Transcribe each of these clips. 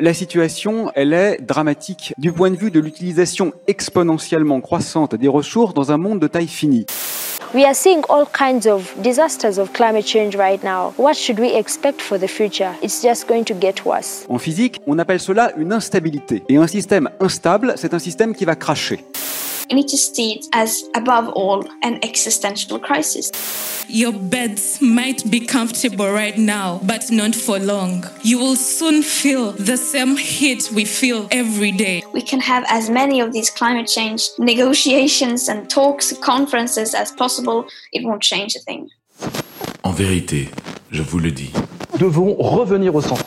La situation, elle est dramatique du point de vue de l'utilisation exponentiellement croissante des ressources dans un monde de taille finie. We are seeing all kinds of disasters of climate change right now. What should we expect for the future? It's just going to get worse. En physique, on appelle cela une instabilité. Et un système instable, c'est un système qui va cracher. You need to see it as, above all, an existential crisis. Your beds might be comfortable right now, but not for long. You will soon feel the same heat we feel every day. We can have as many of these climate change negotiations and talks, conferences as possible. It won't change a thing. En vérité, je vous le dis. Nous devons revenir au centre.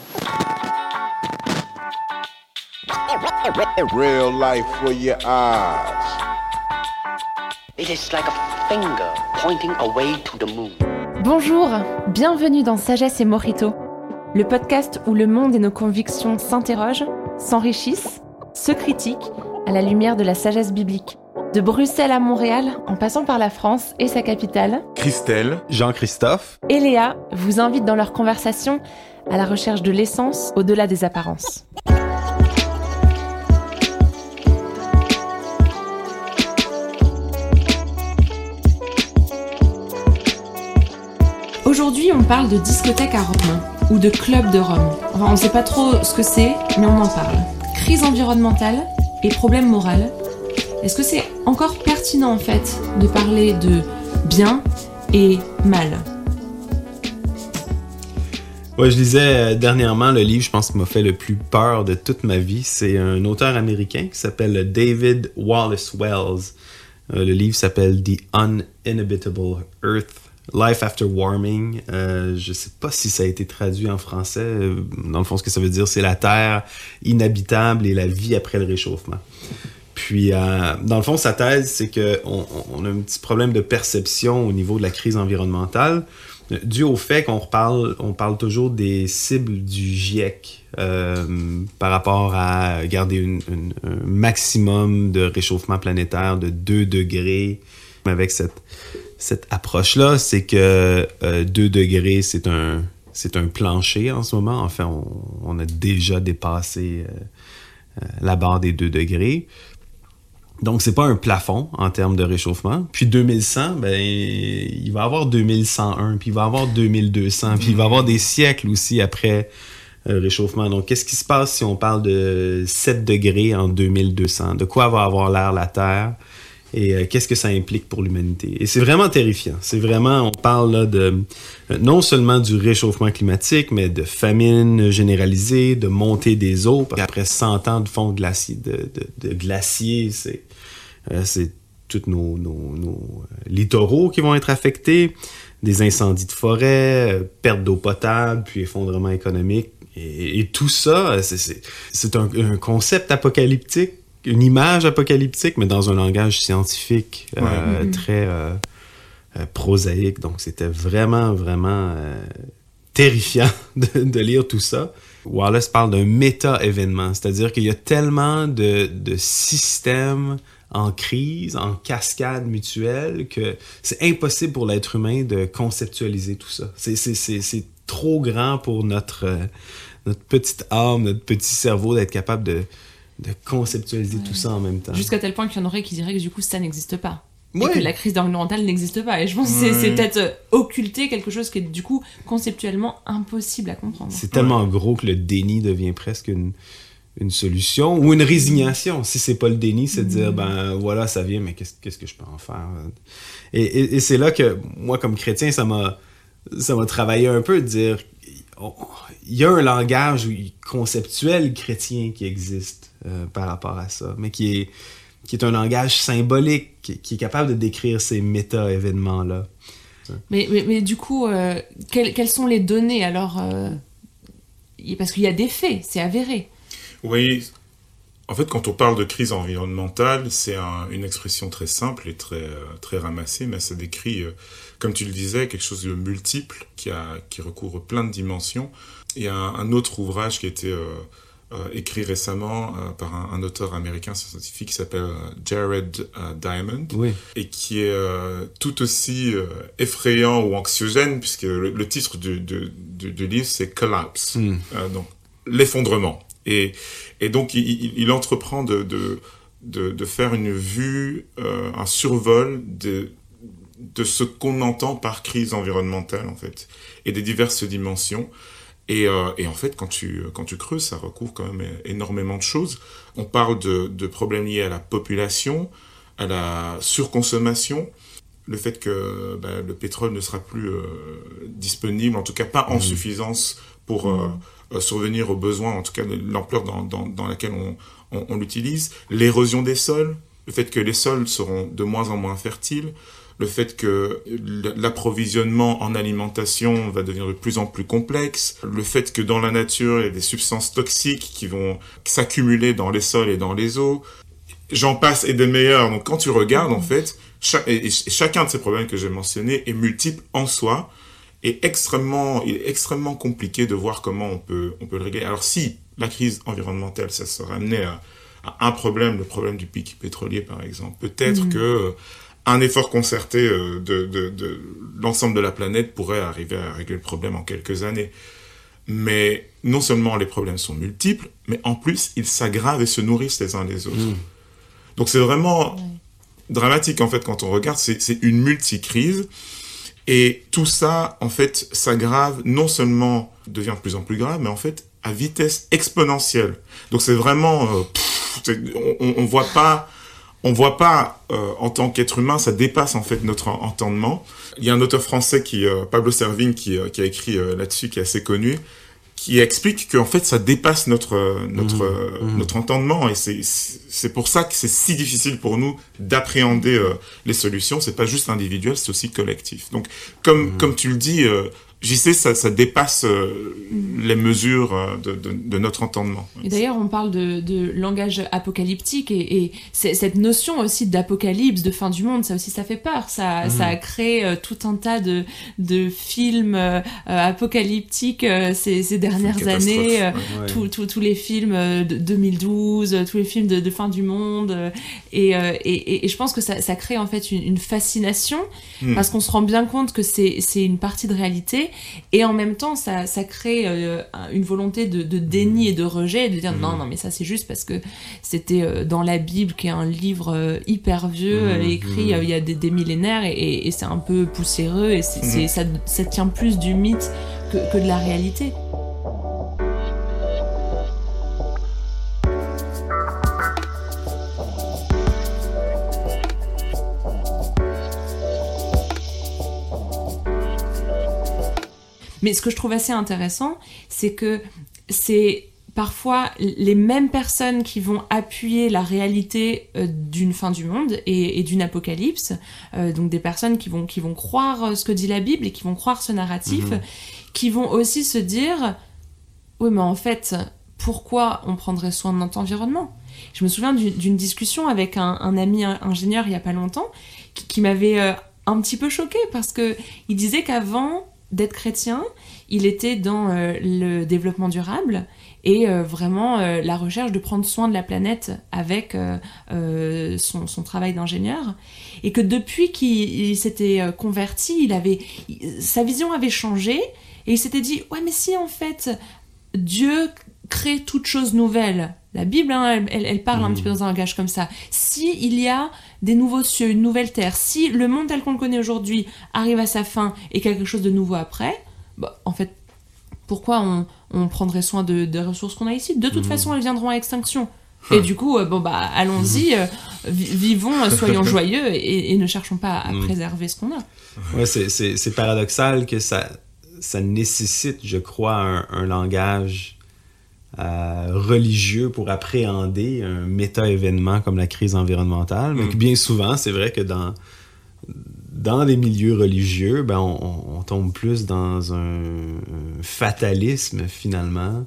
Real life for your eyes. It is like a finger pointing away to the moon. Bonjour, bienvenue dans Sagesse et Morito, le podcast où le monde et nos convictions s'interrogent, s'enrichissent, se critiquent à la lumière de la sagesse biblique. De Bruxelles à Montréal, en passant par la France et sa capitale, Christelle, Jean-Christophe et Léa vous invitent dans leur conversation à la recherche de l'essence au-delà des apparences. On parle de discothèque à Rome ou de club de Rome. On ne sait pas trop ce que c'est, mais on en parle. Crise environnementale et problème moral. Est-ce que c'est encore pertinent en fait de parler de bien et mal? Ouais, je lisais euh, dernièrement le livre, je pense, qui m'a fait le plus peur de toute ma vie. C'est un auteur américain qui s'appelle David Wallace Wells. Euh, le livre s'appelle The Uninhabitable Earth Life After Warming. Euh, je sais pas si ça a été traduit en français. Dans le fond, ce que ça veut dire, c'est la Terre inhabitable et la vie après le réchauffement. Puis, euh, dans le fond, sa thèse, c'est qu'on on, a un petit problème de perception au niveau de la crise environnementale, dû au fait qu'on reparle, on parle toujours des cibles du GIEC euh, par rapport à garder un maximum de réchauffement planétaire de 2 degrés. Avec cette, cette approche-là, c'est que euh, 2 degrés, c'est un, c'est un plancher en ce moment. Enfin, on, on a déjà dépassé euh, euh, la barre des 2 degrés. Donc, c'est pas un plafond en termes de réchauffement. Puis 2100, ben, il va avoir 2101, puis il va avoir 2200, puis il va avoir des siècles aussi après euh, réchauffement. Donc, qu'est-ce qui se passe si on parle de 7 degrés en 2200? De quoi va avoir l'air la Terre? Et euh, qu'est-ce que ça implique pour l'humanité? Et c'est vraiment terrifiant. C'est vraiment, on parle là de euh, non seulement du réchauffement climatique, mais de famine généralisée, de montée des eaux. Qu'après 100 ans de fond glacier, de, de, de c'est euh, tous nos, nos, nos, euh, littoraux qui vont être affectés, des incendies de forêt, perte d'eau potable, puis effondrement économique. Et, tout ça, c'est un, un concept apocalyptique, une image apocalyptique, mais dans un langage scientifique euh, Ouais. très euh, euh, prosaïque. Donc c'était vraiment, vraiment euh, terrifiant de, de lire tout ça. Wallace parle d'un méta-événement, c'est-à-dire qu'il y a tellement de, de systèmes en crise, en cascade mutuelle, que c'est impossible pour l'être humain de conceptualiser tout ça. C'est- C'est c'est- c'est trop grand pour notre, euh, notre petite âme, notre petit cerveau d'être capable de, de conceptualiser tout ça en même temps. Jusqu'à tel point qu'il y en aurait qui diraient que du coup ça n'existe pas. Ouais. Et que la crise environnementale n'existe pas. Et je pense que c'est- peut-être euh, occulter quelque chose qui est du coup conceptuellement impossible à comprendre. C'est tellement gros que le déni devient presque une, une solution ou une résignation. Si c'est pas le déni, c'est de dire, ben voilà, ça vient, mais qu'est-ce qu'est-ce que je peux en faire? Et, et- et c'est là que moi, comme chrétien, ça m'a ça m'a travaillé un peu de dire, on- il y a un langage conceptuel chrétien qui existe euh, par rapport à ça, mais qui est, qui est un langage symbolique, qui, qui est capable de décrire ces méta-événements-là. Mais, mais, mais du coup, euh, quelles, quelles sont les données? Alors euh, Parce qu'il y a des faits, c'est avéré. Oui, en fait, quand on parle de crise environnementale, c'est un- une expression très simple et très, très ramassée, mais ça décrit, euh, comme tu le disais, quelque chose de multiple qui, a, qui recouvre plein de dimensions. Il y a un, un autre ouvrage qui a été euh, écrit récemment euh, par un, un auteur américain scientifique qui s'appelle euh, Jared euh, Diamond Oui. et qui est euh, tout aussi euh, effrayant ou anxiogène, puisque le, le titre du, du, du- du livre, c'est Collapse. Hmm. Euh, donc, l'effondrement. Et, et donc, il, il entreprend de, de, de, de, faire une vue, euh, un survol de, de ce qu'on entend par crise environnementale, en fait, et des diverses dimensions. Et, euh, et, en fait, quand tu, quand tu creuses, ça recouvre quand même énormément de choses. On parle de, de problèmes liés à la population, à la surconsommation, le fait que bah, le pétrole ne sera plus euh, disponible, en tout cas pas en mmh. suffisance pour euh, mmh. survenir aux besoins, en tout cas de l'ampleur dans, dans, dans, laquelle on, on, on l'utilise, l'érosion des sols, le fait que les sols seront de moins en moins fertiles, le fait que l'approvisionnement en alimentation va devenir de plus en plus complexe, le fait que dans la nature, il y a des substances toxiques qui vont s'accumuler dans les sols et dans les eaux. J'en passe et des meilleurs. Donc quand tu regardes, en fait, et, chacun de ces problèmes que j'ai mentionnés est multiple en soi et extrêmement, il est extrêmement compliqué de voir comment on peut, on peut le régler. Alors si la crise environnementale, ça se ramenait à, à un problème, le problème du pic pétrolier par exemple, peut-être mmh. que un effort concerté euh, de, de, de l'ensemble de la planète pourrait arriver à régler le problème en quelques années. Mais non seulement les problèmes sont multiples, mais en plus ils s'aggravent et se nourrissent les uns les autres. Mmh. Donc c'est vraiment dramatique en fait quand on regarde, c'est une multicrise. Et tout ça, en fait, s'aggrave, non seulement devient de plus en plus grave, mais en fait, à vitesse exponentielle. Donc c'est vraiment... Euh, pff, on, on voit pas on voit pas euh, en tant qu'être humain, ça dépasse en fait notre entendement. Il y a un auteur français qui, euh, Pablo Servigne, qui, euh, qui a écrit euh, là-dessus, qui est assez connu, qui explique qu'en fait ça dépasse notre notre mmh, mmh. notre entendement et c'est c'est pour ça que c'est si difficile pour nous d'appréhender les solutions. C'est pas juste individuel, c'est aussi collectif. Donc comme mmh. comme tu le dis j'y sais, ça, ça dépasse euh, les mesures euh, de, de, de, notre entendement. Et d'ailleurs, on parle de, de langage apocalyptique et, et cette notion aussi d'apocalypse, de fin du monde, ça aussi, ça fait peur. Ça, mmh. ça a créé euh, tout un tas de, de films euh, apocalyptiques euh, ces, ces, dernières années. Ouais, ouais. Tous les films de 2012, tous les films de, de fin du monde. Et, et, et, je pense que ça, ça crée en fait une, une fascination mmh. parce qu'on se rend bien compte que c'est une partie de réalité et en même temps ça, ça crée euh, une volonté de, de, déni et de rejet de dire mmh. non non mais ça c'est juste parce que c'était euh, dans la Bible qui est un livre euh, hyper vieux mmh. écrit mmh. il y a des, des millénaires et, et c'est un peu poussiéreux et c'est ça, ça tient plus du mythe que, que de la réalité. Mais ce que je trouve assez intéressant, c'est que c'est parfois les mêmes personnes qui vont appuyer la réalité euh, d'une fin du monde et, et d'une apocalypse, euh, donc des personnes qui vont, qui vont croire ce que dit la Bible et qui vont croire ce narratif, mmh. qui vont aussi se dire, oui mais en fait, pourquoi on prendrait soin de notre environnement? Je me souviens d'une discussion avec un, un, ami ingénieur il y a pas longtemps qui, qui m'avait euh, un petit peu choqué parce que il disait qu'avant d'être chrétien, il était dans euh, le développement durable et euh, vraiment euh, la recherche de prendre soin de la planète avec son, son, travail d'ingénieur et que depuis qu'il s'était converti, il avait sa vision avait changé et il s'était dit ouais mais si en fait Dieu crée toute chose nouvelle. La Bible, hein, elle, elle, parle mmh. un petit peu dans un langage comme ça. Si il y a des nouveaux cieux, une nouvelle terre, si le monde tel qu'on le connaît aujourd'hui arrive à sa fin et quelque chose de nouveau après, bah, en fait, pourquoi on, on prendrait soin de, des ressources qu'on a ici? De toute mmh. façon, elles viendront à extinction. Et du coup, euh, bon bah, allons-y, euh, vivons, euh, soyons joyeux et, et, ne cherchons pas à mmh. préserver ce qu'on a. Ouais, c'est paradoxal que ça, ça nécessite, je crois, un, un langage euh, religieux pour appréhender un méta-événement comme la crise environnementale. Mais que bien souvent, c'est vrai que dans dans les milieux religieux, ben on, on tombe plus dans un, un, fatalisme finalement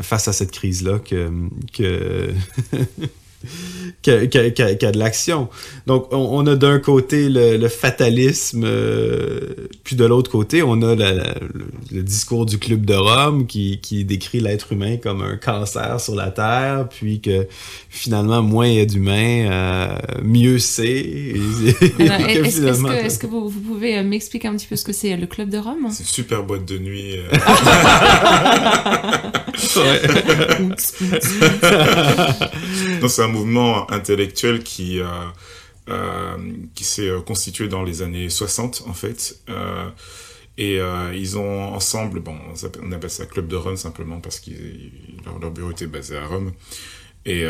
face à cette crise-là que, que qu'il y, a de l'action. Donc, on, a d'un côté le, fatalisme, euh, puis de l'autre côté, on a le, discours du Club de Rome qui, qui décrit l'être humain comme un cancer sur la Terre, puis que finalement, moins il y a d'humains, euh, mieux c'est. Est-ce que, vous, pouvez euh, m'expliquer un petit peu ce que c'est le Club de Rome? C'est une super boîte de nuit. c'est un mouvement intellectuel qui, euh, euh, qui s'est euh, constitué dans les années 60, en fait. et ils ont ensemble, bon, on appelle ça Club de Rome simplement parce que leur, leur, bureau était basé à Rome. Et,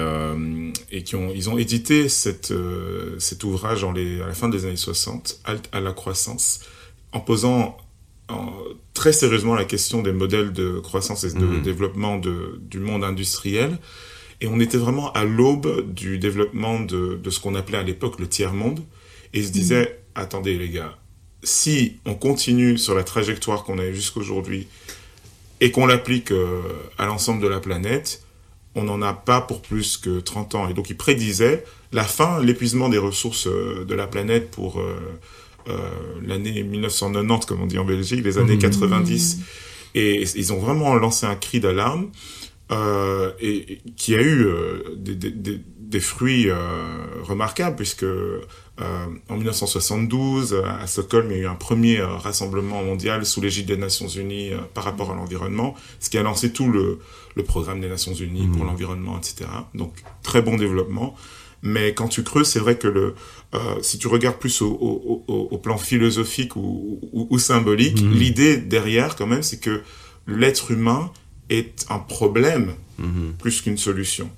et qui ont, ils ont édité cette, cet ouvrage en les, à la fin des années 60, Halte à la croissance, en posant très sérieusement la question des modèles de croissance et de mmh. développement de, du monde industriel et on était vraiment à l'aube du développement de, de ce qu'on appelait à l'époque le tiers-monde. Et ils se disaient, mm. attendez les gars, si on continue sur la trajectoire qu'on a jusqu'à jusqu'aujourd'hui et qu'on l'applique euh, à l'ensemble de la planète, on n'en a pas pour plus que 30 ans. Et donc ils prédisaient la fin, l'épuisement des ressources euh, de la planète pour euh, l'année 1990, comme on dit en Belgique, les années 90. Mm. Et ils ont vraiment lancé un cri d'alarme euh, et, qui a eu euh, des, des, des, fruits euh, remarquables puisque euh, en 1972 à Stockholm il y a eu un premier rassemblement mondial sous l'égide des Nations Unies par rapport à l'environnement, ce qui a lancé tout le, le programme des Nations Unies pour mmh. l'environnement, etc. Donc très bon développement. Mais quand tu creuses, c'est vrai que le, si tu regardes plus au, au, au, au plan philosophique ou, ou, ou symbolique, mmh. l'idée derrière, quand même, c'est que l'être humain est un problème plus qu'une solution.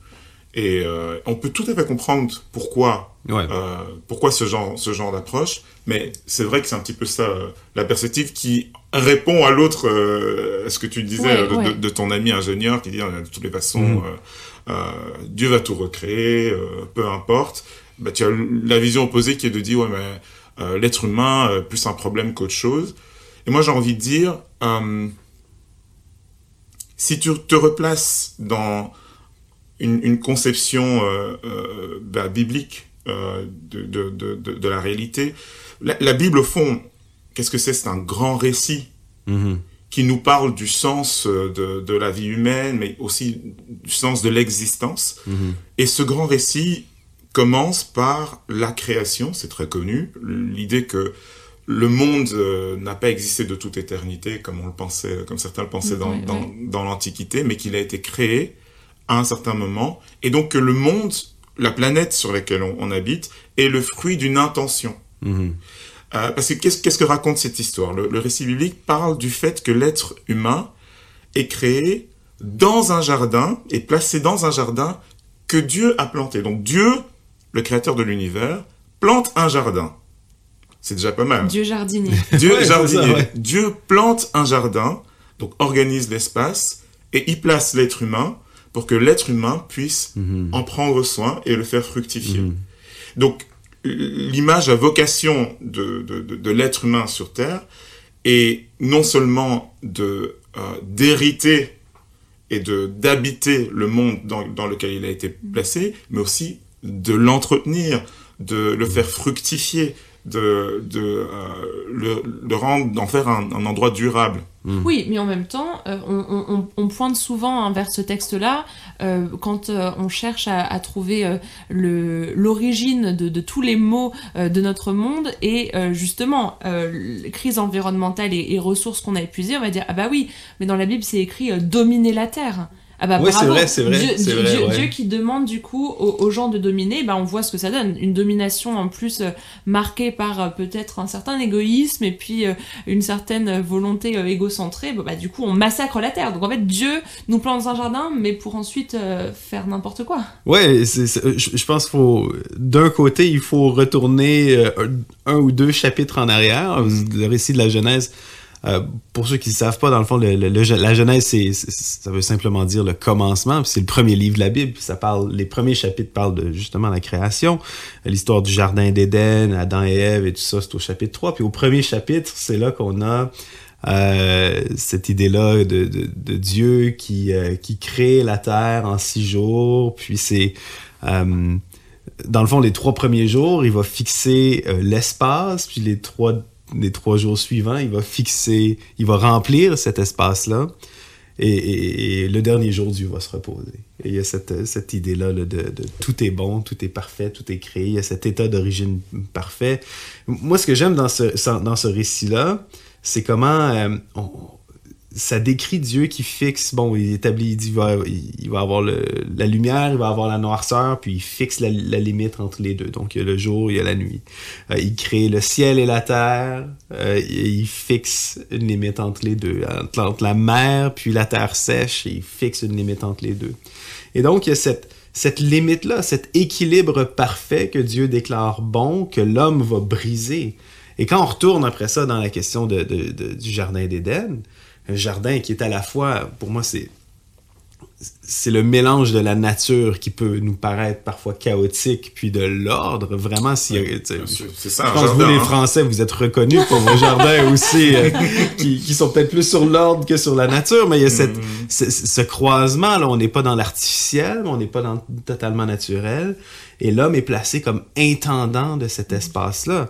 Et euh, on peut tout à fait comprendre pourquoi, euh, pourquoi ce genre, ce genre d'approche, mais c'est vrai que c'est un petit peu ça, euh, la perspective qui répond à l'autre, euh, à ce que tu disais de, de, ton ami ingénieur qui dit de toutes les façons, mhm. Dieu va tout recréer, peu importe. Bah, tu as la vision opposée qui est de dire, ouais, mais l'être humain, plus un problème qu'autre chose. Et moi, j'ai envie de dire, si tu te replaces dans une, une conception euh, euh, bah, biblique euh, de, de, de, de, la réalité, la, la, Bible, au fond, qu'est-ce que c'est? C'est un grand récit mm-hmm. qui nous parle du sens de, de la vie humaine, mais aussi du sens de l'existence. Mm-hmm. Et ce grand récit commence par la création, c'est très connu, l'idée que le monde euh, n'a pas existé de toute éternité comme on le pensait, comme certains le pensaient dans, dans, dans l'Antiquité, mais qu'il a été créé à un certain moment, et donc que le monde, la planète sur laquelle on, on habite, est le fruit d'une intention. Mm-hmm. Euh, parce que qu'est-ce, qu'est-ce que raconte cette histoire? Le, le, récit biblique parle du fait que l'être humain est créé dans un jardin et placé dans un jardin que Dieu a planté. Donc Dieu, le créateur de l'univers, plante un jardin. C'est déjà pas mal. Dieu jardinier. Dieu jardinier. Dieu plante un jardin, donc organise l'espace, et y place l'être humain pour que l'être humain puisse mhm. en prendre soin et le faire fructifier. Mhm. Donc, l'image à vocation de, de, de, l'être humain sur Terre est non seulement de euh, d'hériter et de d'habiter le monde dans, dans lequel il a été placé, mais aussi de l'entretenir, de le faire fructifier, de, de euh, le, rendre, d'en faire un, un, endroit durable. Mm. Oui, mais en même temps, euh, on, on, on, pointe souvent hein, vers ce texte-là euh, quand euh, on cherche à, à trouver euh, l'origine de, de, tous les maux de notre monde et justement crise environnementale et, et ressources qu'on a épuisées, on va dire ah bah oui, mais dans la Bible c'est écrit dominer la terre. Ah bah oui, c'est vrai, c'est vrai. Dieu, Dieu, vrai, ouais. Dieu, qui demande du coup aux, aux, gens de dominer, bah on voit ce que ça donne. Une domination en plus euh, marquée par euh, peut-être un certain égoïsme et puis euh, une certaine volonté égocentrée. Bah, bah, du coup, on massacre la terre. Donc en fait, Dieu nous plante dans un jardin, mais pour ensuite faire n'importe quoi. Ouais, je, je pense qu'il faut d'un côté, il faut retourner un, un ou deux chapitres en arrière, le récit de la Genèse euh, pour ceux qui ne savent pas, dans le fond, la Genèse, ça veut simplement dire le commencement. C'est le premier livre de la Bible. Ça parle, les premiers chapitres parlent de justement la création, l'histoire du jardin d'Éden, Adam et Ève et tout ça, c'est au chapitre 3. Puis au premier chapitre, c'est là qu'on a euh, cette idée-là de, de, de, Dieu qui, euh, qui crée la terre en six jours. Puis c'est Euh, dans le fond, les trois premiers jours, il va fixer euh, l'espace, puis les trois, les trois jours suivants, il va fixer, il va remplir cet espace-là. Et, et- le dernier jour, Dieu va se reposer. Et il y a cette, cette idée-là là, de, de tout est bon, tout est parfait, tout est créé. Il y a cet état d'origine parfait. Moi, ce que j'aime dans ce, dans ce récit-là, c'est comment euh, on- ça décrit Dieu qui fixe, bon, il établit, il dit, il va, avoir la lumière, il va avoir la noirceur, puis il fixe la, limite entre les deux. Donc, il y a le jour, il y a la nuit. Euh, il crée le ciel et la terre, euh, il fixe une limite entre les deux. Entre, la mer, puis la terre sèche, et il fixe une limite entre les deux. Et donc, il y a cette, limite-là, cet équilibre parfait que Dieu déclare bon, que l'homme va briser. Et quand on retourne après ça dans la question du jardin d'Éden, jardin qui est à la fois, pour moi, c'est c'est le mélange de la nature qui peut nous paraître parfois chaotique, puis de l'ordre. Vraiment, si sais, C'est je ça, un pense que vous, les hein. Français, vous êtes reconnus pour vos jardins aussi, euh, qui, qui sont peut-être plus sur l'ordre que sur la nature, mais il y a cette, ce, ce croisement, là, on n'est pas dans l'artificiel, on n'est pas dans le totalement naturel, et l'homme est placé comme intendant de cet espace-là.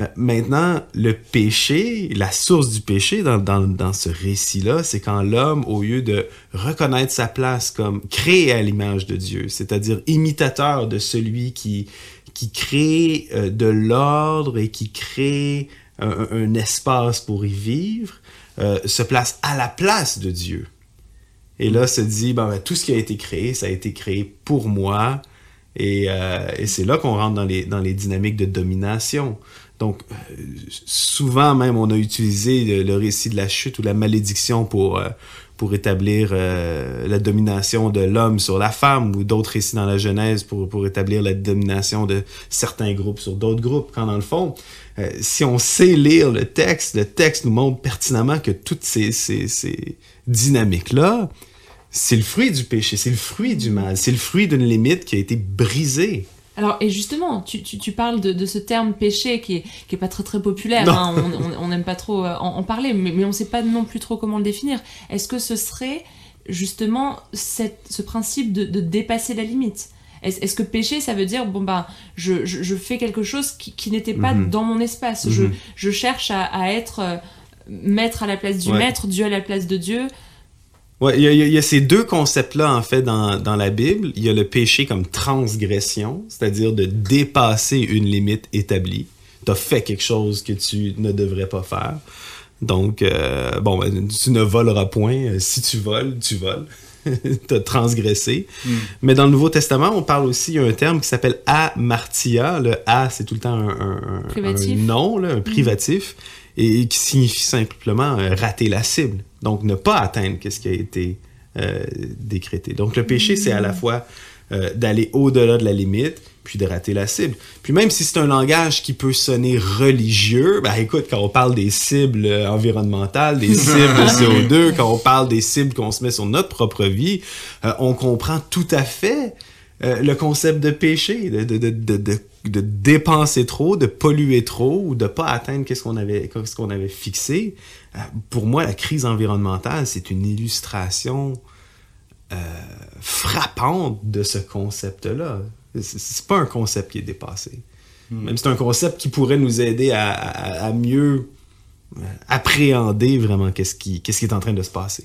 Euh, maintenant, le péché, la source du péché dans, dans, dans ce récit-là, c'est quand l'homme, au lieu de reconnaître sa place comme créé à l'image de Dieu, c'est-à-dire imitateur de celui qui, qui crée euh, de l'ordre et qui crée un, espace pour y vivre, euh, se place à la place de Dieu. Et là, se dit, ben, ben, tout ce qui a été créé, ça a été créé pour moi. Et, et c'est là qu'on rentre dans les, dans les dynamiques de domination. Donc, euh, souvent même, on a utilisé le, récit de la chute ou la malédiction pour, euh, pour établir euh, la domination de l'homme sur la femme, ou d'autres récits dans la Genèse pour, pour établir la domination de certains groupes sur d'autres groupes. Quand dans le fond, si on sait lire le texte, le texte nous montre pertinemment que toutes ces, ces, ces dynamiques-là, c'est le fruit du péché, c'est le fruit du mal, c'est le fruit d'une limite qui a été brisée. Alors, et justement, tu, tu, tu parles de, de ce terme péché qui est, qui est pas très très populaire. Hein. On- n'aime pas trop euh, en, en parler, mais, mais on sait pas non plus trop comment le définir. Est-ce que ce serait justement cette, ce principe de, de dépasser la limite? Est-ce que péché, ça veut dire, bon ben, je, je, je fais quelque chose qui, qui n'était pas Mhm. dans mon espace. Je, Mhm. je cherche à, à être euh, maître à la place du Ouais. maître, Dieu à la place de Dieu. Ouais, il y, a- y y ces deux concepts-là, en fait, dans, dans la Bible. Il y a le péché comme transgression, c'est-à-dire de dépasser une limite établie. Tu as fait quelque chose que tu ne devrais pas faire. Donc, euh, bon, ben, tu ne voleras point. Euh, Si tu voles, tu voles. tu as transgressé. Mais dans le Nouveau Testament, on parle aussi, il y a un terme qui s'appelle amartia. Le a, c'est tout le temps un, un- un- nom, là, un privatif, et qui signifie simplement euh, rater la cible. Donc, ne pas atteindre ce qui a été euh, décrété. Donc, le péché, c'est à la fois euh, d'aller au-delà de la limite, puis de rater la cible. Puis même si c'est un langage qui peut sonner religieux, ben écoute, quand on parle des cibles environnementales, des cibles de CO2, quand on parle des cibles qu'on se met sur notre propre vie, euh, on comprend tout à fait euh, le concept de péché, de, de, de, de, de, dépenser trop, de polluer trop ou de pas atteindre qu'est-ce qu'on avait, qu'est-ce qu'on avait fixé. Euh, pour moi, la crise environnementale, c'est une illustration euh, frappante de ce concept-là. C'est- pas un concept qui est dépassé. Même c'est un concept qui pourrait nous aider à, à- à mieux euh, appréhender vraiment qu'est-ce qui, qu'est-ce qui est en train de se passer.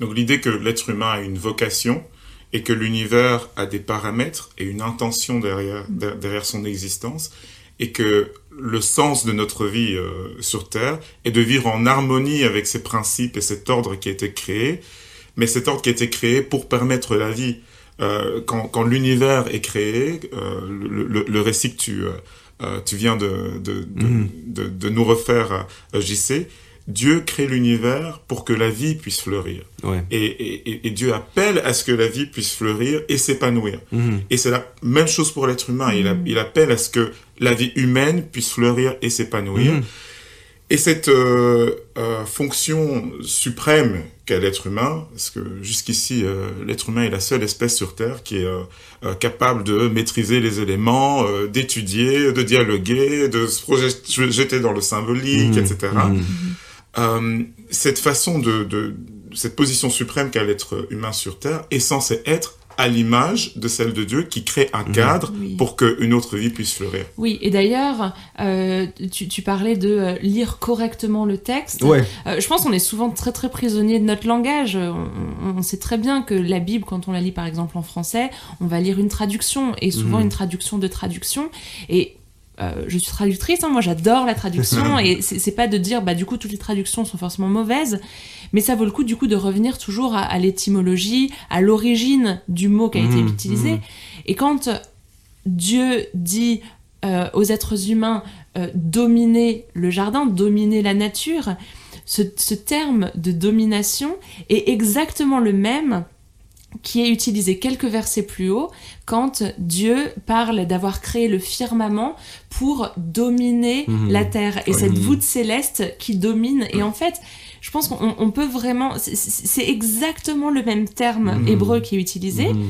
Donc l'idée que l'être humain a une vocation et que l'univers a des paramètres et une intention derrière, der- derrière son existence et que le sens de notre vie euh, sur Terre est de vivre en harmonie avec ces principes et cet ordre qui a été créé, mais cet ordre qui a été créé pour permettre la vie. Euh, quand quand l'univers est créé, euh, le, le- le récit que tu, tu viens de, de, de, Mhm. de, de nous refaire, JC, Dieu crée l'univers pour que la vie puisse fleurir. Ouais. Et, et, et- et Dieu appelle à ce que la vie puisse fleurir et s'épanouir. Mhm. Et c'est la même chose pour l'être humain. Il, a- il appelle à ce que la vie humaine puisse fleurir et s'épanouir. Mhm. Et cette euh, euh, fonction suprême qu'a l'être humain, parce que jusqu'ici, euh, l'être humain est la seule espèce sur Terre qui est euh, capable de maîtriser les éléments, d'étudier, de dialoguer, de se projeter dans le symbolique, Mmh. etc. Euh, cette façon de, de cette position suprême qu'a l'être humain sur Terre est censée être à l'image de celle de Dieu qui crée un cadre Oui. pour qu'une autre vie puisse fleurir. Oui, et d'ailleurs, euh, tu, tu parlais de euh, lire correctement le texte. Ouais. Euh, je pense qu'on est souvent très très prisonnier de notre langage. On, on sait très bien que la Bible, quand on la lit par exemple en français, on va lire une traduction, et souvent Mhm. une traduction de traduction. Et euh, je suis traductrice, hein, moi j'adore la traduction, et c'est pas de dire bah du coup toutes les traductions sont forcément mauvaises, mais ça vaut le coup du coup de revenir toujours à, à l'étymologie, à l'origine du mot qui a été Mhm, utilisé. mhm. Et quand Dieu dit euh, aux êtres humains euh, dominer le jardin, dominer la nature, ce, ce terme de domination est exactement le même qui est utilisé quelques versets plus haut quand Dieu parle d'avoir créé le firmament pour dominer Mhm. la terre et cette voûte céleste qui domine et en fait je pense qu'on on peut vraiment c'est exactement le même terme Mhm. hébreu qui est utilisé Mhm.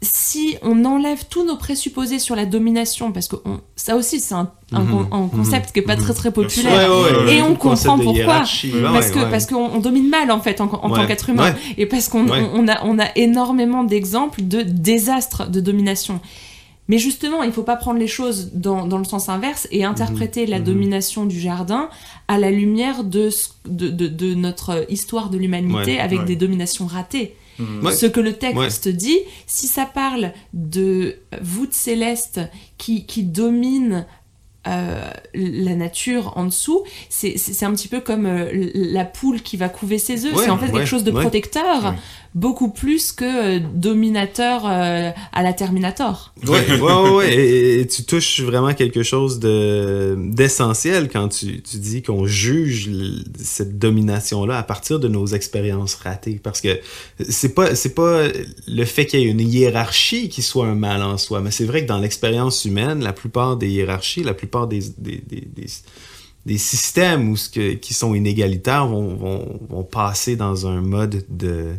Si on enlève tous nos présupposés sur la domination, parce que on- ça aussi c'est un, un Mhm. un concept qui est pas Mhm. très très populaire, ouais, ouais, et on comprend pourquoi, parce que parce qu'on on domine mal en fait en, tant qu'être humain, et parce qu'on on, a on a énormément d'exemples de désastres de domination. Mais justement, il faut pas prendre les choses dans, dans le sens inverse et interpréter la Mhm. domination du jardin à la lumière de, de, de, de notre histoire de l'humanité Ouais, avec ouais. des dominations ratées. Ouais. Ce que le texte dit, si ça parle de voûte céleste qui, qui domine euh, la nature en dessous, c'est c'est- c'est un petit peu comme euh, la poule qui va couver ses œufs. Ouais, c'est en fait ouais, quelque chose de protecteur, Ouais. beaucoup plus que euh, dominateur euh, à la Terminator. Ouais, ouais, ouais, ouais. Et, et tu touches vraiment quelque chose de d'essentiel quand tu, tu dis qu'on juge l- cette domination-là à partir de nos expériences ratées. Parce que c'est pas, c'est pas le fait qu'il y ait une hiérarchie qui soit un mal en soi, mais c'est vrai que dans l'expérience humaine, la plupart des hiérarchies, la plupart des, des, des, des, des systèmes où ce que, qui sont inégalitaires vont, vont, vont passer dans un mode de,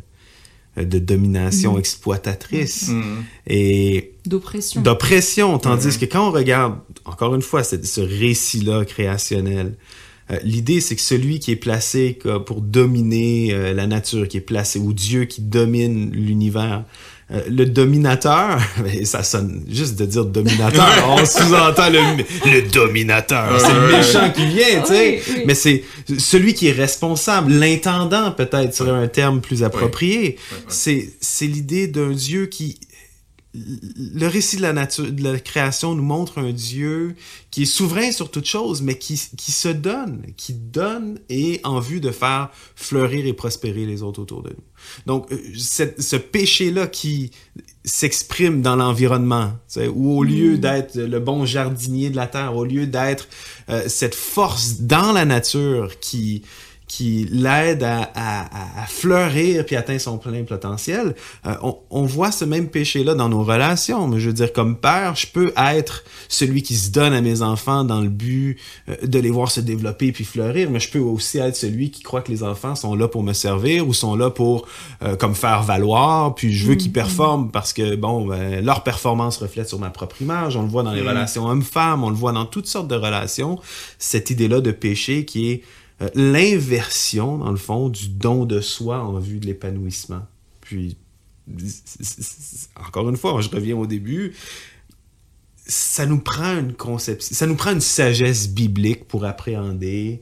de domination Mhm. exploitatrice Mhm. et D'oppression. d'oppression. Tandis que quand on regarde, encore une fois, cette- ce récit-là créationnel, euh, l'idée c'est que celui qui est placé pour dominer euh, la nature, qui est placé, ou Dieu qui domine l'univers, euh, le dominateur, mais ça sonne juste de dire dominateur, on sous-entend le, le dominateur, c'est le méchant qui vient, tu sais. Oui, oui. Mais c'est celui qui est responsable, l'intendant peut-être serait un terme plus approprié. C'est c'est l'idée d'un Dieu qui le récit de la nature, de la création nous montre un Dieu qui est souverain sur toute chose, mais qui, qui se donne, qui donne et en vue de faire fleurir et prospérer les autres autour de nous. Donc, euh, cette- ce péché-là qui s'exprime dans l'environnement, tu sais, où au lieu d'être le bon jardinier de la terre, au lieu d'être euh, cette force dans la nature qui qui l'aide à, à, à- à fleurir puis atteindre son plein potentiel, euh, on, on voit ce même péché-là dans nos relations. Mais je veux dire, comme père, je peux être celui qui se donne à mes enfants dans le but euh, de les voir se développer puis fleurir, mais je peux aussi être celui qui croit que les enfants sont là pour me servir ou sont là pour euh, comme faire valoir, puis je veux qu'ils performent parce que bon, ben, leur performance reflète sur ma propre image. On le voit dans les relations hommes-femmes, on le voit dans toutes sortes de relations. Cette idée-là de péché qui est euh, l'inversion, dans le fond, du don de soi en vue de l'épanouissement. Puis, encore une fois, je reviens au début, ça nous prend une conception, ça nous prend une sagesse biblique pour appréhender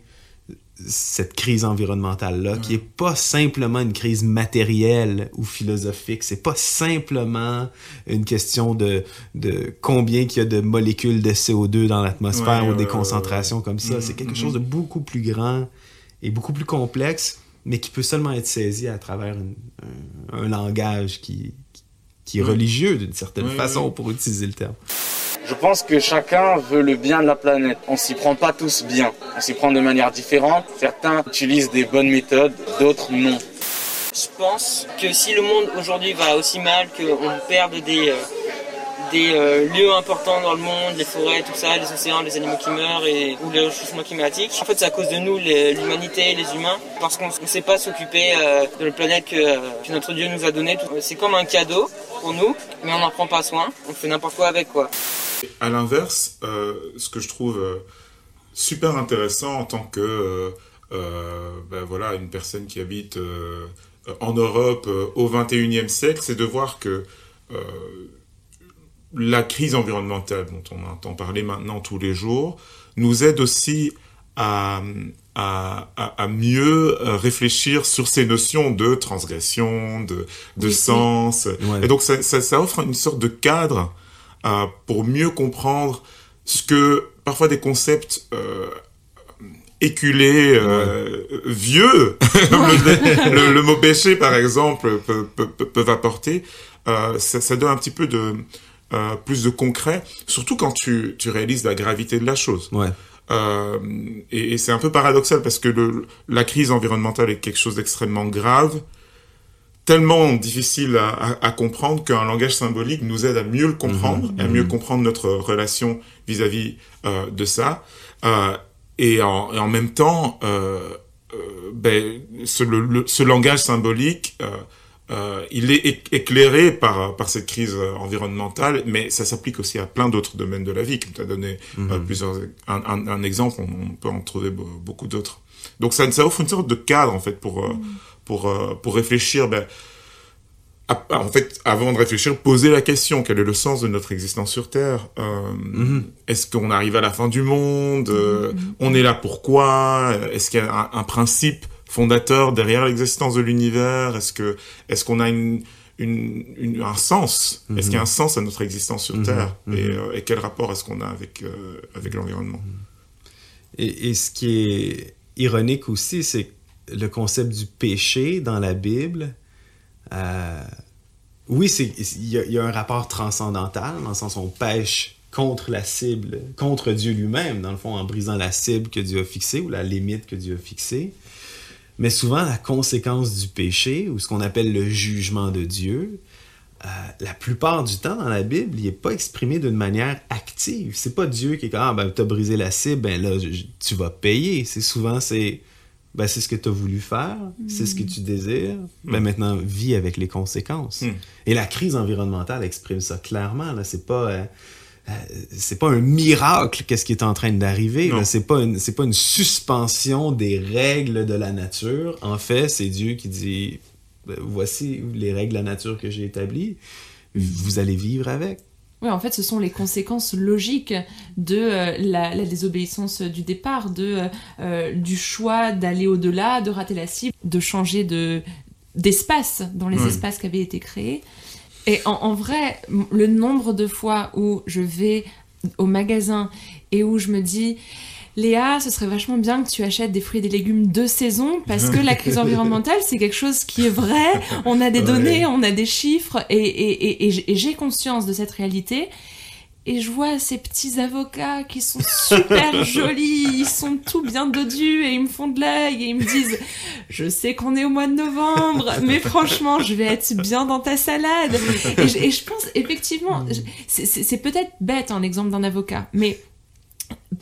cette crise environnementale-là, qui est pas simplement une crise matérielle ou philosophique, c'est pas simplement une question de, de combien qu'il y a de molécules de CO2 dans l'atmosphère Ouais, ou ouais, des concentrations comme ça, Mhm, c'est quelque mhm. chose de beaucoup plus grand et beaucoup plus complexe, mais qui peut seulement être saisi à travers une- un, un langage qui, qui est religieux d'une certaine façon, pour utiliser le terme. Je pense que chacun veut le bien de la planète. On s'y prend pas tous bien. On s'y prend de manière différente. Certains utilisent des bonnes méthodes, d'autres non. Je pense que si le monde aujourd'hui va aussi mal qu'on perde des, euh, des euh, lieux importants dans le monde, les forêts, tout ça, les océans, les animaux qui meurent et, ou le réchauffement climatique. En fait, c'est à cause de nous, l'humanité, les humains, parce qu'on ne sait pas s'occuper euh, de la planète que, que, notre Dieu nous a donnée. C'est comme un cadeau pour nous, mais on n'en prend pas soin. On fait n'importe quoi avec, quoi. À l'inverse, ce que je trouve super intéressant en tant que ben voilà une personne qui habite en Europe au 21e siècle, c'est de voir que la crise environnementale dont on entend parler maintenant tous les jours nous aide aussi à, à, à, mieux réfléchir sur ces notions de transgression, de, de sens. Et donc ça, ça, ça, offre une sorte de cadre euh, pour mieux comprendre ce que parfois des concepts euh, éculés, euh, vieux, le, le, mot péché par exemple, peuvent apporter. Euh, ça, ça donne un petit peu de euh, plus de concret, surtout quand tu, tu réalises la gravité de la chose. Ouais. Euh, et, et c'est un peu paradoxal parce que le, la crise environnementale est quelque chose d'extrêmement grave, tellement difficile à, à, à comprendre qu'un langage symbolique nous aide à mieux le comprendre, Mhm. à mieux Mhm. comprendre notre relation vis-à-vis euh, de ça. Euh, et, en, et en même temps, ben, ce, le, le- ce langage symbolique, euh, il est éc- éclairé par, par cette crise environnementale, mais ça s'applique aussi à plein d'autres domaines de la vie, comme tu as donné euh, Mhm. plusieurs, un, un, un exemple, on, on peut en trouver be- beaucoup d'autres. Donc ça, ça offre une sorte de cadre en fait pour, euh, pour, euh, pour réfléchir. Ben, à- en fait, avant de réfléchir, poser la question quel est le sens de notre existence sur Terre Euh, Est-ce qu'on arrive à la fin du monde On est là pourquoi Est-ce qu'il y a un, un principe fondateur derrière l'existence de l'univers? Est-ce que est-ce qu'on a une, une, une- un sens? Est-ce qu'il y a un sens à notre existence sur Mhm. Terre? Mhm. et, euh, et quel rapport est-ce qu'on a avec euh, avec l'environnement? Et, et ce qui est ironique aussi, c'est que le concept du péché dans la Bible. euh, oui, il y, y a un rapport transcendantal, dans le sens où on pêche contre la cible, contre Dieu lui-même, dans le fond, en brisant la cible que Dieu a fixée ou la limite que Dieu a fixée. Mais souvent, la conséquence du péché, ou ce qu'on appelle le jugement de Dieu, euh, la plupart du temps dans la Bible, il n'est pas exprimé d'une manière active. C'est pas Dieu qui est comme ah ben t'as brisé la cible, ben là je- tu vas payer. C'est souvent c'est ben c'est ce que tu as voulu faire, c'est ce que tu désires. Ben Mm. maintenant vis avec les conséquences. Mm. Et la crise environnementale exprime ça clairement. Là, c'est pas euh, c'est pas un miracle qu'est-ce qui est en train d'arriver. C'est pas une c'est pas une suspension des règles de la nature. En fait, c'est Dieu qui dit ben, voici les règles de la nature que j'ai établies. Vous allez vivre avec. Oui, en fait, ce sont les conséquences logiques de euh, la, la désobéissance du départ, de, euh, euh, du choix d'aller au-delà, de rater la cible, de changer de, d'espace dans les espaces qui avaient été créés. Et en, en vrai, le nombre de fois où je vais au magasin et où je me dis Léa, ce serait vachement bien que tu achètes des fruits et des légumes de saison parce que la crise environnementale, c'est quelque chose qui est vrai. On a des Ouais. données, on a des chiffres et, et, et, et j- et j'ai conscience de cette réalité. Et je vois ces petits avocats qui sont super jolis, ils sont tout bien dodus et ils me font de l'œil et ils me disent Je sais qu'on est au mois de novembre, mais franchement, je vais être bien dans ta salade. Et je, et je pense effectivement, je- c'est- peut-être bête hein, l'exemple d'un avocat, mais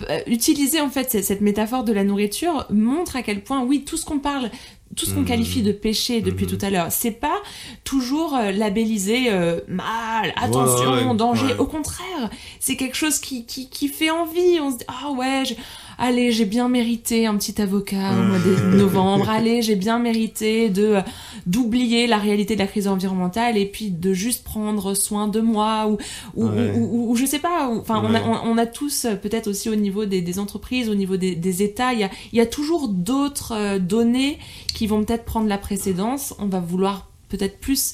euh, utiliser en fait cette métaphore de la nourriture montre à quel point oui tout ce qu'on parle tout ce qu'on Mhm. qualifie de péché depuis tout à l'heure. C'est pas toujours euh, labellisé euh, mal attention Ouais, ouais, danger. au contraire c'est quelque chose qui, qui, qui fait envie. On se dit ah ouais j'ai- allez j'ai bien mérité un petit avocat au mois de novembre. Allez j'ai bien mérité de euh, d'oublier la réalité de la crise environnementale et puis de juste prendre soin de moi ou ou, Ouais. ou, ou- ou je sais pas. Enfin on, a, on, tous euh, peut-être aussi au niveau des, des entreprises au niveau des, des États il y a, y a toujours d'autres euh, données qui vont peut-être prendre la précédence. On va vouloir peut-être plus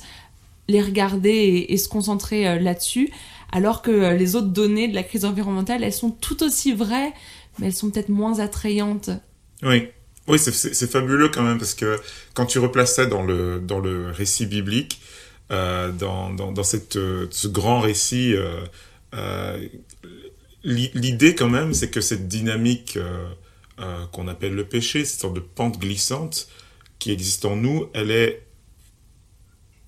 les regarder et, et se concentrer là-dessus. Alors que les autres données de la crise environnementale elles sont tout aussi vraies mais elles sont peut-être moins attrayantes Oui, oui, c'est- fabuleux quand même parce que quand tu replaces ça dans le dans le récit biblique, euh, dans, dans dans cette euh, ce grand récit, euh, euh, l'i- l'idée quand même, c'est que cette dynamique qu'on appelle le péché, cette sorte de pente glissante qui existe en nous, elle est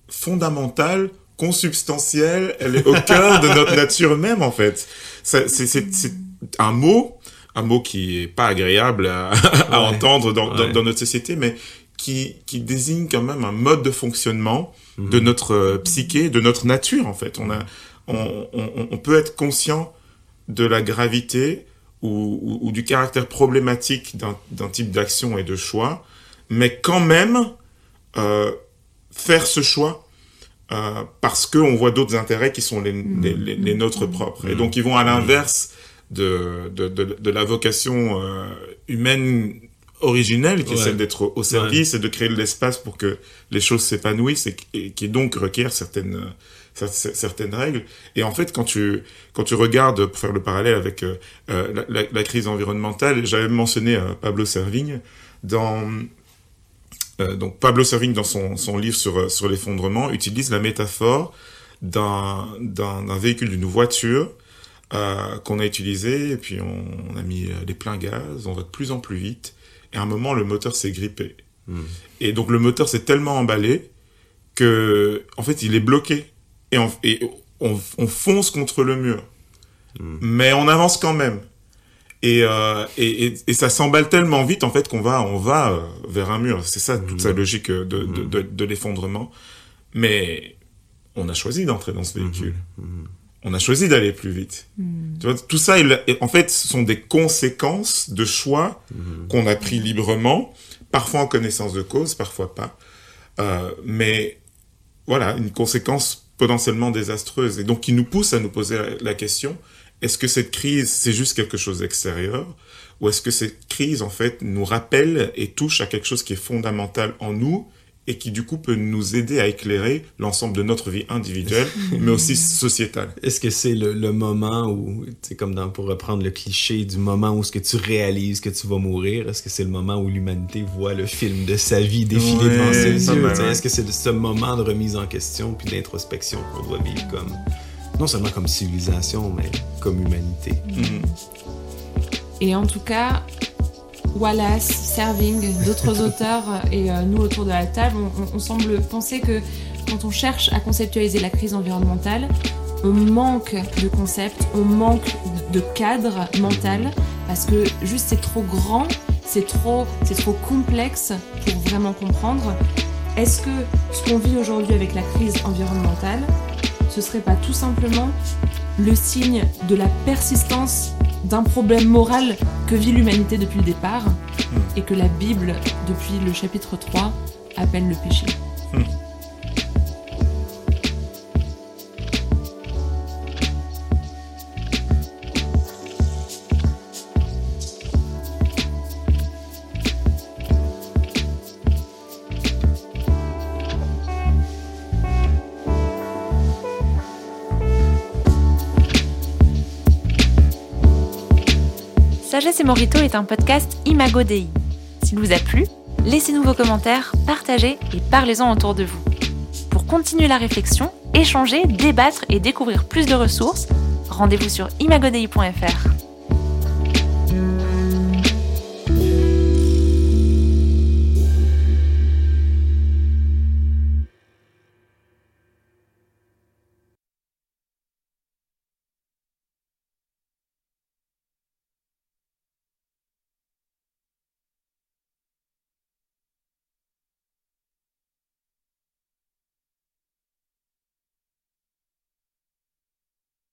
fondamentale consubstantielle, elle est au cœur de notre nature même, en fait. C'est un mot, un mot qui est pas agréable à, à entendre dans, dans, dans, notre société, mais qui, qui désigne quand même un mode de fonctionnement de mhm. notre euh, psyché, de notre nature, en fait. On a, on, on, on peut être conscient de la gravité ou, ou, ou du caractère problématique d'un type d'action et de choix, mais quand même euh, faire ce choix euh, parce qu'on voit d'autres intérêts qui sont les, les, les, les nôtres propres. Et mmh. donc ils vont à l'inverse de, de, de, de, la vocation euh, humaine originelle qui ouais. est celle d'être au service ouais. et de créer de l'espace pour que les choses s'épanouissent et, et, qui donc requiert certaines certaines règles. Et en fait, quand tu quand tu regardes, pour faire le parallèle avec euh, la, la, la, crise environnementale, j'avais mentionné euh, Pablo Servigne dans euh, donc Pablo Servigne dans son, son livre sur sur l'effondrement utilise la métaphore d'un d'un véhicule d'une voiture euh, qu'on a utilisé et puis on, on, a mis les pleins gaz, on va de plus en plus vite et à un moment le moteur s'est grippé. Mmh. Et donc le moteur s'est tellement emballé que en fait il est bloqué et on, et on, on fonce contre le mur. Mmh. Mais on avance quand même. Et, euh, et, et, et, ça s'emballe tellement vite en fait qu'on va on va euh, vers un mur. C'est ça toute mmh. sa logique de, de, de, de l'effondrement. Mais on a choisi d'entrer dans ce véhicule. Mmh. On a choisi d'aller plus vite. Tu vois, tout ça, en fait, ce sont des conséquences de choix qu'on a pris librement, parfois en connaissance de cause, parfois pas. Euh, mais voilà, une conséquence potentiellement désastreuse et donc qui nous pousse à nous poser la question est-ce que cette crise c'est juste quelque chose d'extérieur ou est-ce que cette crise en fait nous rappelle et touche à quelque chose qui est fondamental en nous et qui du coup peut nous aider à éclairer l'ensemble de notre vie individuelle, mais aussi sociétale. Est-ce que c'est le, le, moment où, c'est comme dans, pour reprendre le cliché du moment où ce que tu réalises que tu vas mourir, est-ce que c'est le moment où l'humanité voit le film de sa vie défiler ouais, devant ses yeux? Est-ce que c'est ce moment de remise en question puis d'introspection qu'on doit vivre comme, non seulement comme civilisation, mais comme humanité? Mm. Et en tout cas, Wallace, Serving, d'autres auteurs et euh, nous autour de la table, on, on, semble penser que quand on cherche à conceptualiser la crise environnementale, on manque de concepts, on manque de cadre mental parce que juste c'est trop grand, c'est trop, c'est trop complexe pour vraiment comprendre. Est-ce que ce qu'on vit aujourd'hui avec la crise environnementale, ce serait pas tout simplement le signe de la persistance d'un problème moral que vit l'humanité depuis le départ mmh. et que la Bible, depuis le chapitre 3, appelle le péché. Mmh. Sagesse Morito est un podcast Imago Dei. S'il vous a plu, laissez-nous vos commentaires, partagez et parlez-en autour de vous. Pour continuer la réflexion, échanger, débattre et découvrir plus de ressources, rendez-vous sur imagodei.fr.